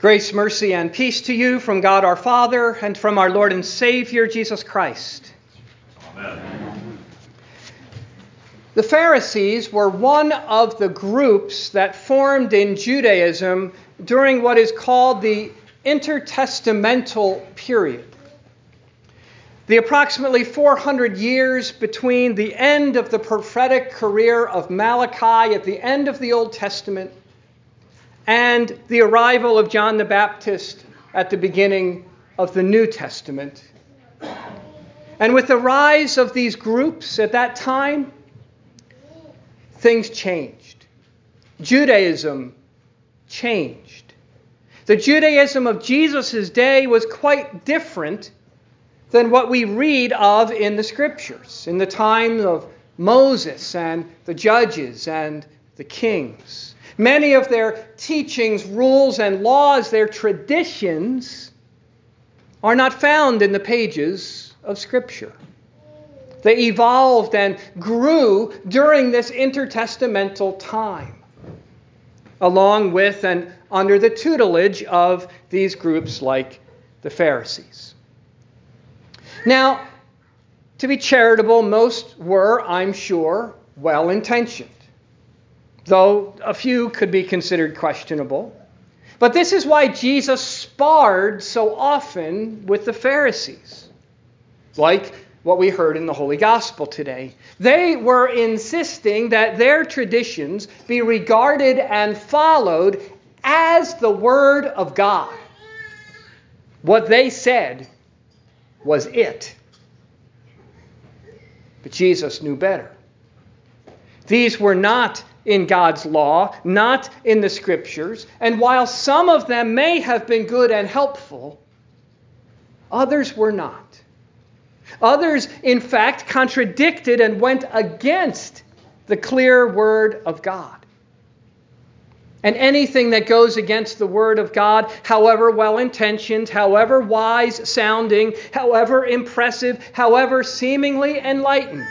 Grace, mercy, and peace to you from God our Father and from our Lord and Savior Jesus Christ. Amen. The Pharisees were one of the groups that formed in Judaism during what is called the intertestamental period. The approximately 400 years between the end of the prophetic career of Malachi at the end of the Old Testament and the arrival of John the Baptist at the beginning of the New Testament. And with the rise of these groups at that time, things changed. Judaism changed. The Judaism of Jesus' day was quite different than what we read of in the scriptures, in the time of Moses and the judges and the kings. Many of their teachings, rules, and laws, their traditions, are not found in the pages of Scripture. They evolved and grew during this intertestamental time, along with and under the tutelage of these groups like the Pharisees. Now, to be charitable, most were, I'm sure, well intentioned though a few could be considered questionable. But this is why Jesus sparred so often with the Pharisees, like what we heard in the Holy Gospel today. They were insisting that their traditions be regarded and followed as the Word of God. What they said was it. But Jesus knew better. These were not in God's law, not in the scriptures. And while some of them may have been good and helpful, others were not. Others, in fact, contradicted and went against the clear word of God. And anything that goes against the Word of God, however well intentioned, however wise sounding, however impressive, however seemingly enlightened,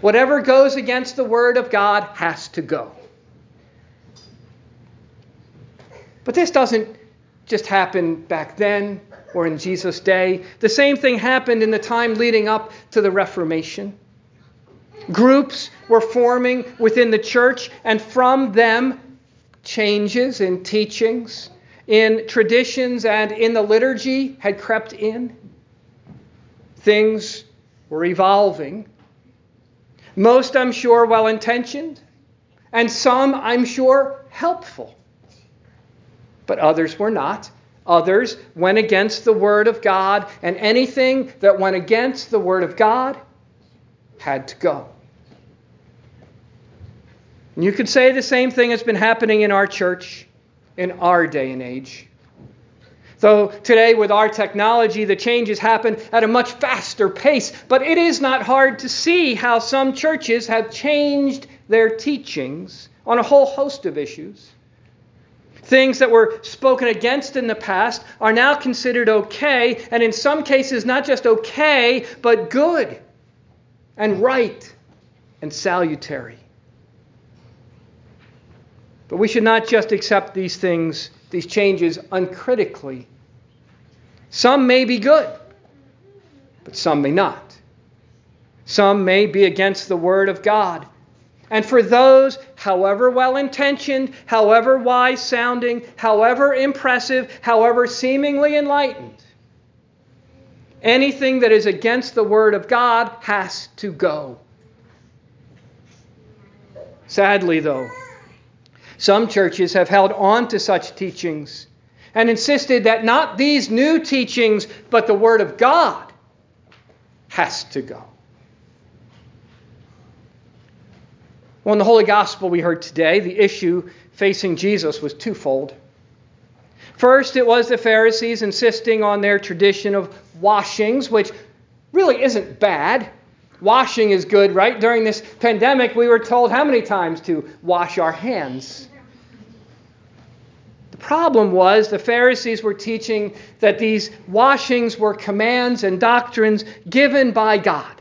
Whatever goes against the Word of God has to go. But this doesn't just happen back then or in Jesus' day. The same thing happened in the time leading up to the Reformation. Groups were forming within the church, and from them, changes in teachings, in traditions, and in the liturgy had crept in. Things were evolving most, I'm sure, well intentioned, and some, I'm sure, helpful. But others were not. Others went against the Word of God, and anything that went against the Word of God had to go. You could say the same thing has been happening in our church in our day and age. Though today, with our technology, the changes happen at a much faster pace. But it is not hard to see how some churches have changed their teachings on a whole host of issues. Things that were spoken against in the past are now considered okay, and in some cases, not just okay, but good and right and salutary. But we should not just accept these things these changes uncritically. Some may be good, but some may not. Some may be against the Word of God. And for those, however well intentioned, however wise sounding, however impressive, however seemingly enlightened, anything that is against the Word of God has to go. Sadly, though, some churches have held on to such teachings and insisted that not these new teachings, but the Word of God has to go. Well, in the Holy Gospel we heard today, the issue facing Jesus was twofold. First, it was the Pharisees insisting on their tradition of washings, which really isn't bad. Washing is good, right? During this pandemic, we were told how many times to wash our hands. The problem was the Pharisees were teaching that these washings were commands and doctrines given by God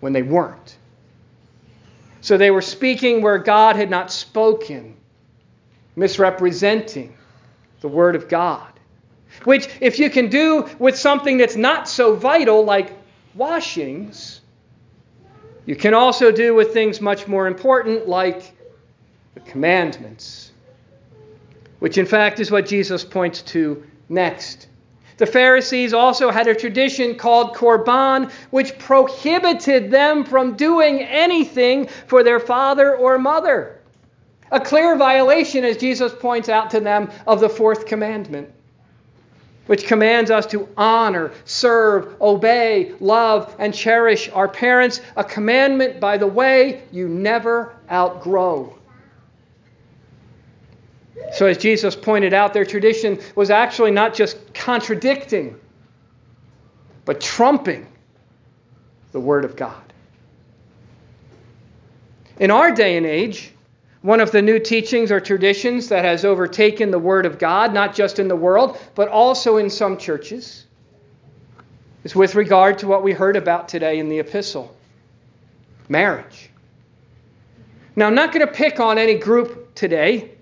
when they weren't. So they were speaking where God had not spoken. misrepresenting the Word of God. Which, if you can do with something that's not so vital, like washings, you can also do with things much more important, like the commandments, which in fact is what Jesus points to next. The Pharisees also had a tradition called Korban, which prohibited them from doing anything for their father or mother. A clear violation, as Jesus points out to them, of the fourth commandment, which commands us to honor, serve, obey, love, and cherish our parents. A commandment, by the way, you never outgrow. So, as Jesus pointed out, their tradition was actually not just contradicting, but trumping the Word of God. In our day and age, one of the new teachings or traditions that has overtaken the Word of God, not just in the world, but also in some churches, is with regard to what we heard about today in the epistle marriage. Now, I'm not going to pick on any group today.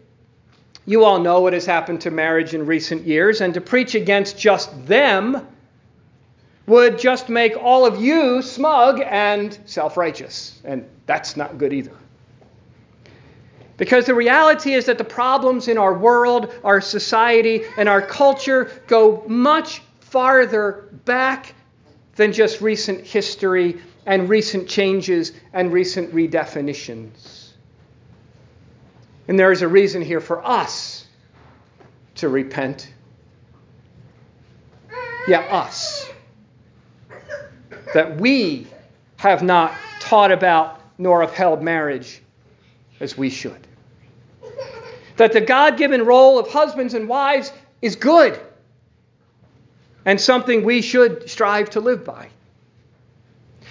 You all know what has happened to marriage in recent years, and to preach against just them would just make all of you smug and self righteous, and that's not good either. Because the reality is that the problems in our world, our society, and our culture go much farther back than just recent history and recent changes and recent redefinitions. And there is a reason here for us to repent. Yeah, us. That we have not taught about nor upheld marriage as we should. That the God given role of husbands and wives is good and something we should strive to live by.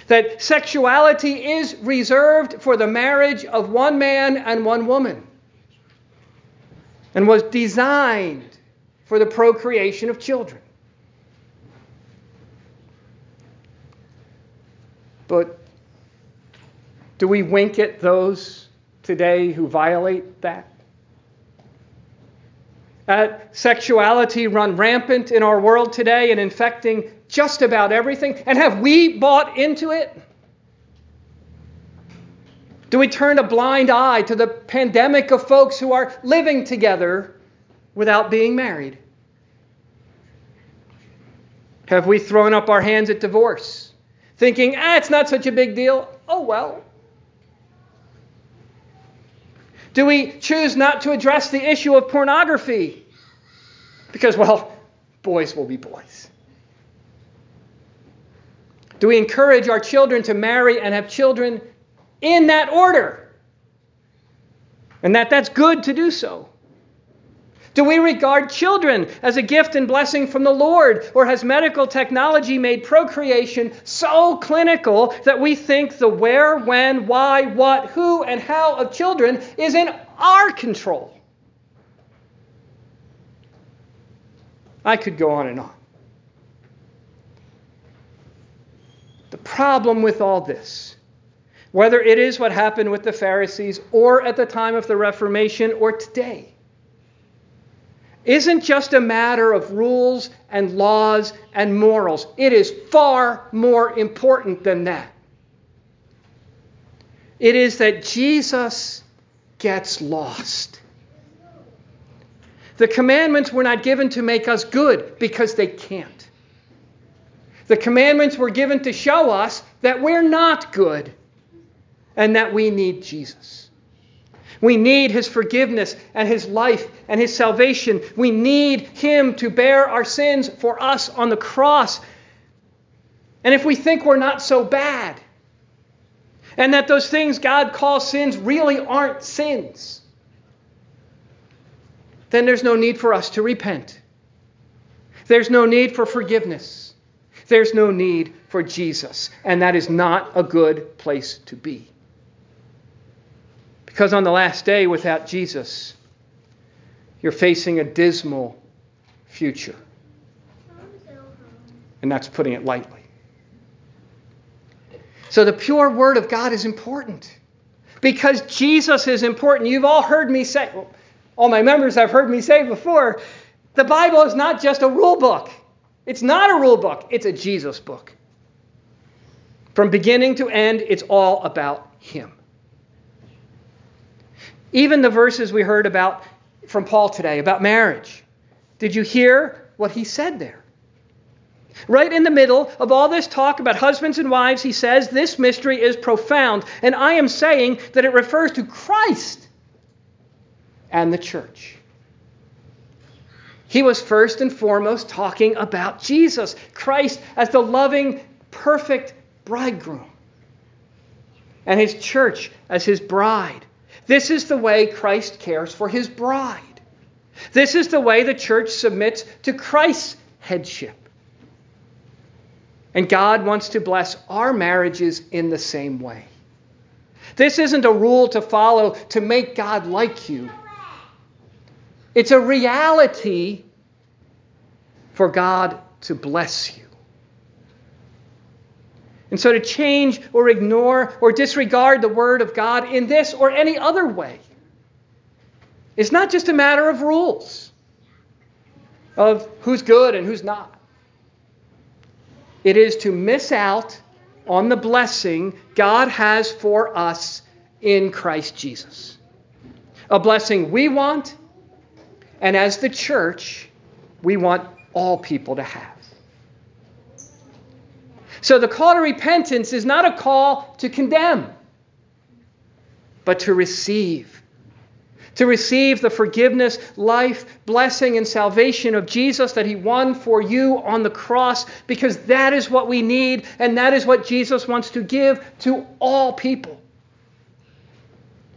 That sexuality is reserved for the marriage of one man and one woman and was designed for the procreation of children. But do we wink at those today who violate that? At sexuality run rampant in our world today and infecting just about everything? And have we bought into it? Do we turn a blind eye to the pandemic of folks who are living together without being married? Have we thrown up our hands at divorce, thinking, ah, it's not such a big deal? Oh, well. Do we choose not to address the issue of pornography? Because, well, boys will be boys. Do we encourage our children to marry and have children in that order. And that that's good to do so. Do we regard children as a gift and blessing from the Lord? Or has medical technology made procreation so clinical that we think the where, when, why, what, who, and how of children is in our control? I could go on and on. The problem with all this whether it is what happened with the Pharisees or at the time of the Reformation or today, isn't just a matter of rules and laws and morals. It is far more important than that. It is that Jesus gets lost. The commandments were not given to make us good because they can't. The commandments were given to show us that we're not good and that we need Jesus. We need his forgiveness and his life and his salvation. We need him to bear our sins for us on the cross. And if we think we're not so bad, and that those things God calls sins really aren't sins, then there's no need for us to repent. There's no need for forgiveness. There's no need for Jesus. And that is not a good place to be. Because on the last day, without Jesus, you're facing a dismal future. And that's putting it lightly. So the pure word of God is important because Jesus is important. You've all heard me say, well, all my members have heard me say before, the Bible is not just a rule book. It's not a rule book, it's a Jesus book. From beginning to end, it's all about Him. Even the verses we heard about from Paul today about marriage. Did you hear what he said there? Right in the middle of all this talk about husbands and wives, he says, This mystery is profound. And I am saying that it refers to Christ and the church. He was first and foremost talking about Jesus, Christ as the loving, perfect bridegroom, and his church as his bride. This is the way Christ cares for his bride. This is the way the church submits to Christ's headship. And God wants to bless our marriages in the same way. This isn't a rule to follow to make God like you. It's a reality for God to bless you. And so to change or ignore or disregard the Word of God in this or any other way is not just a matter of rules, of who's good and who's not. It is to miss out on the blessing God has for us in Christ Jesus. A blessing we want, and as the church, we want all people to have. So the call to repentance is not a call to condemn, but to receive. To receive the forgiveness, life, blessing, and salvation of Jesus that He won for you on the cross, because that is what we need, and that is what Jesus wants to give to all people,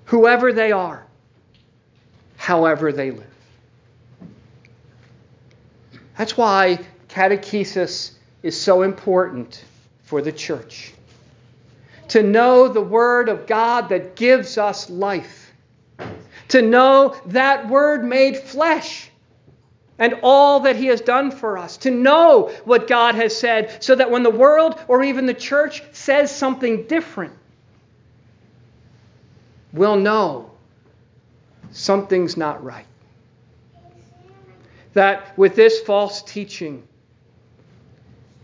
whoever they are, however they live. That's why catechesis is so important for the church. To know the Word of God that gives us life. To know that Word made flesh and all that He has done for us. To know what God has said so that when the world or even the church says something different, we'll know something's not right. That with this false teaching,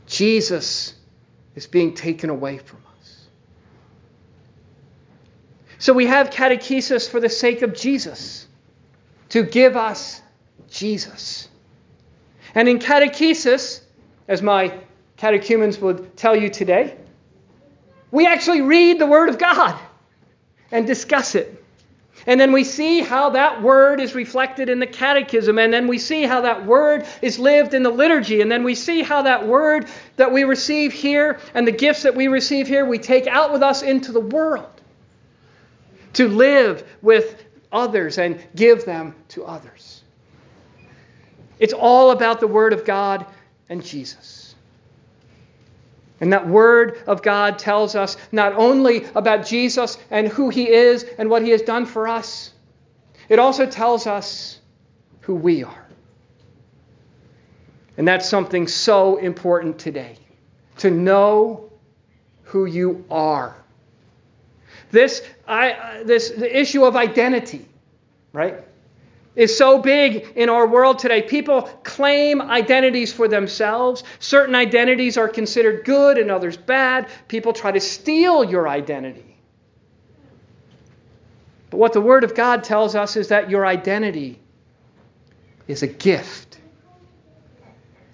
Jesus is being taken away from us. So we have catechesis for the sake of Jesus, to give us Jesus. And in catechesis, as my catechumens would tell you today, we actually read the Word of God and discuss it. And then we see how that word is reflected in the catechism. And then we see how that word is lived in the liturgy. And then we see how that word that we receive here and the gifts that we receive here, we take out with us into the world to live with others and give them to others. It's all about the Word of God and Jesus. And that Word of God tells us not only about Jesus and who He is and what He has done for us, it also tells us who we are. And that's something so important today to know who you are. This, I, uh, this the issue of identity, right? Is so big in our world today. People claim identities for themselves. Certain identities are considered good and others bad. People try to steal your identity. But what the Word of God tells us is that your identity is a gift.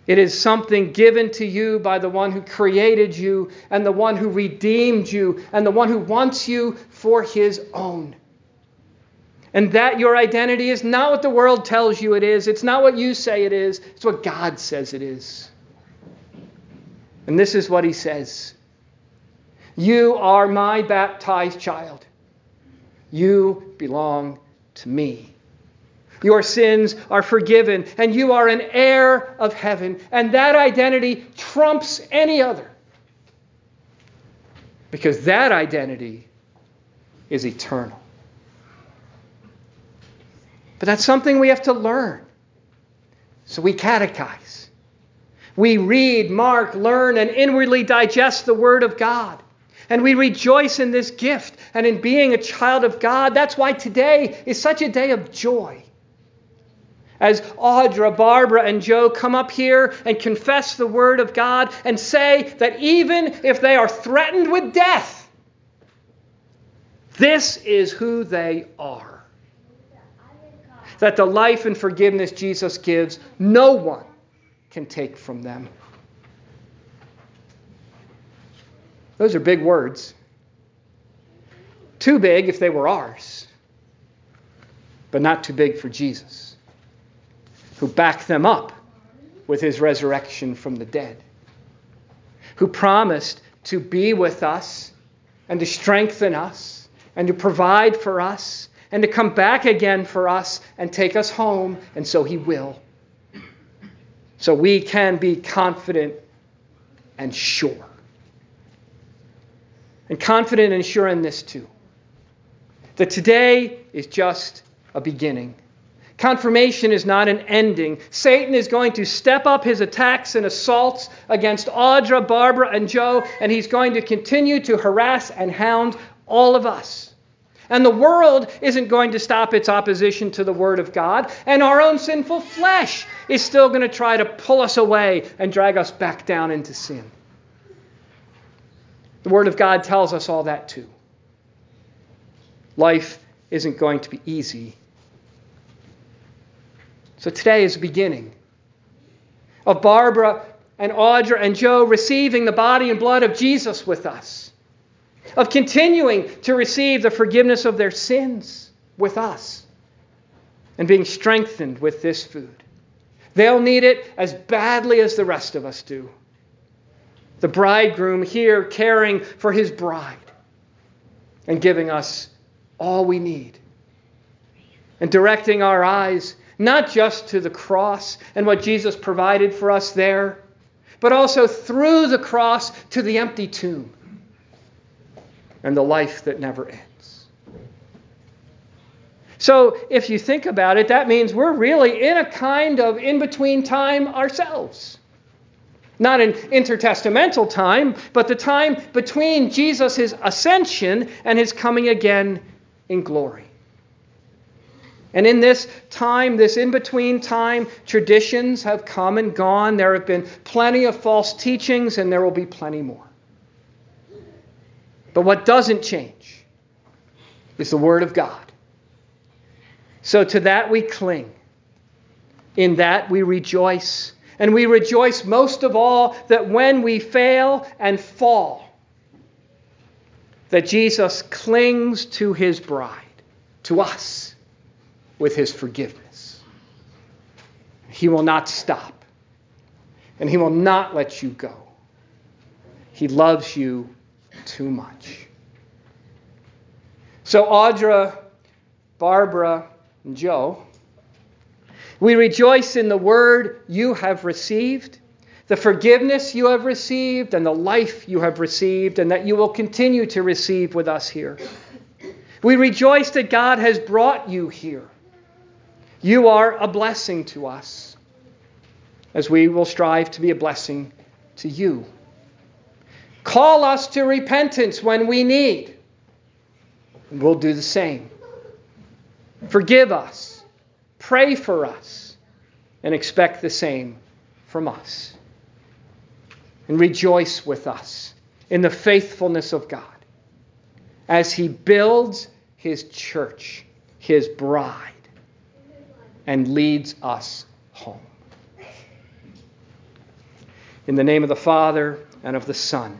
It is something given to you by the one who created you and the one who redeemed you and the one who wants you for his own and that your identity is not what the world tells you it is. It's not what you say it is. It's what God says it is. And this is what he says You are my baptized child. You belong to me. Your sins are forgiven, and you are an heir of heaven. And that identity trumps any other. Because that identity is eternal. But that's something we have to learn. So we catechize. We read, mark, learn, and inwardly digest the Word of God. And we rejoice in this gift and in being a child of God. That's why today is such a day of joy. As Audra, Barbara, and Joe come up here and confess the Word of God and say that even if they are threatened with death, this is who they are. That the life and forgiveness Jesus gives, no one can take from them. Those are big words. Too big if they were ours, but not too big for Jesus, who backed them up with his resurrection from the dead, who promised to be with us and to strengthen us and to provide for us and to come back again for us and take us home, and so he will. So we can be confident and sure. And confident and sure in this too that today is just a beginning. Confirmation is not an ending. Satan is going to step up his attacks and assaults against Audra, Barbara, and Joe, and he's going to continue to harass and hound all of us. And the world isn't going to stop its opposition to the Word of God, and our own sinful flesh is still going to try to pull us away and drag us back down into sin. The Word of God tells us all that too. Life isn't going to be easy. So today is the beginning of Barbara and Audra and Joe receiving the body and blood of Jesus with us, of continuing to receive the forgiveness of their sins with us, and being strengthened with this food. They'll need it as badly as the rest of us do. The bridegroom here caring for his bride and giving us all we need. And directing our eyes not just to the cross and what Jesus provided for us there, but also through the cross to the empty tomb and the life that never ends. So, if you think about it, that means we're really in a kind of in between time ourselves. Not an intertestamental time, but the time between Jesus' ascension and his coming again in glory. And in this time, this in between time, traditions have come and gone. There have been plenty of false teachings, and there will be plenty more. But what doesn't change is the Word of God. So to that we cling, in that we rejoice. And we rejoice most of all that when we fail and fall, that Jesus clings to his bride, to us, with his forgiveness. He will not stop, and he will not let you go. He loves you too much. So, Audra, Barbara, and Joe, we rejoice in the word you have received the forgiveness you have received and the life you have received, and that you will continue to receive with us here. We rejoice that God has brought you here. You are a blessing to us, as we will strive to be a blessing to you. Call us to repentance when we need, we'll do the same. Forgive us, pray for us, and expect the same from us and rejoice with us in the faithfulness of God as He builds His church, His bride, and leads us home. In the name of the Father, and of the Son,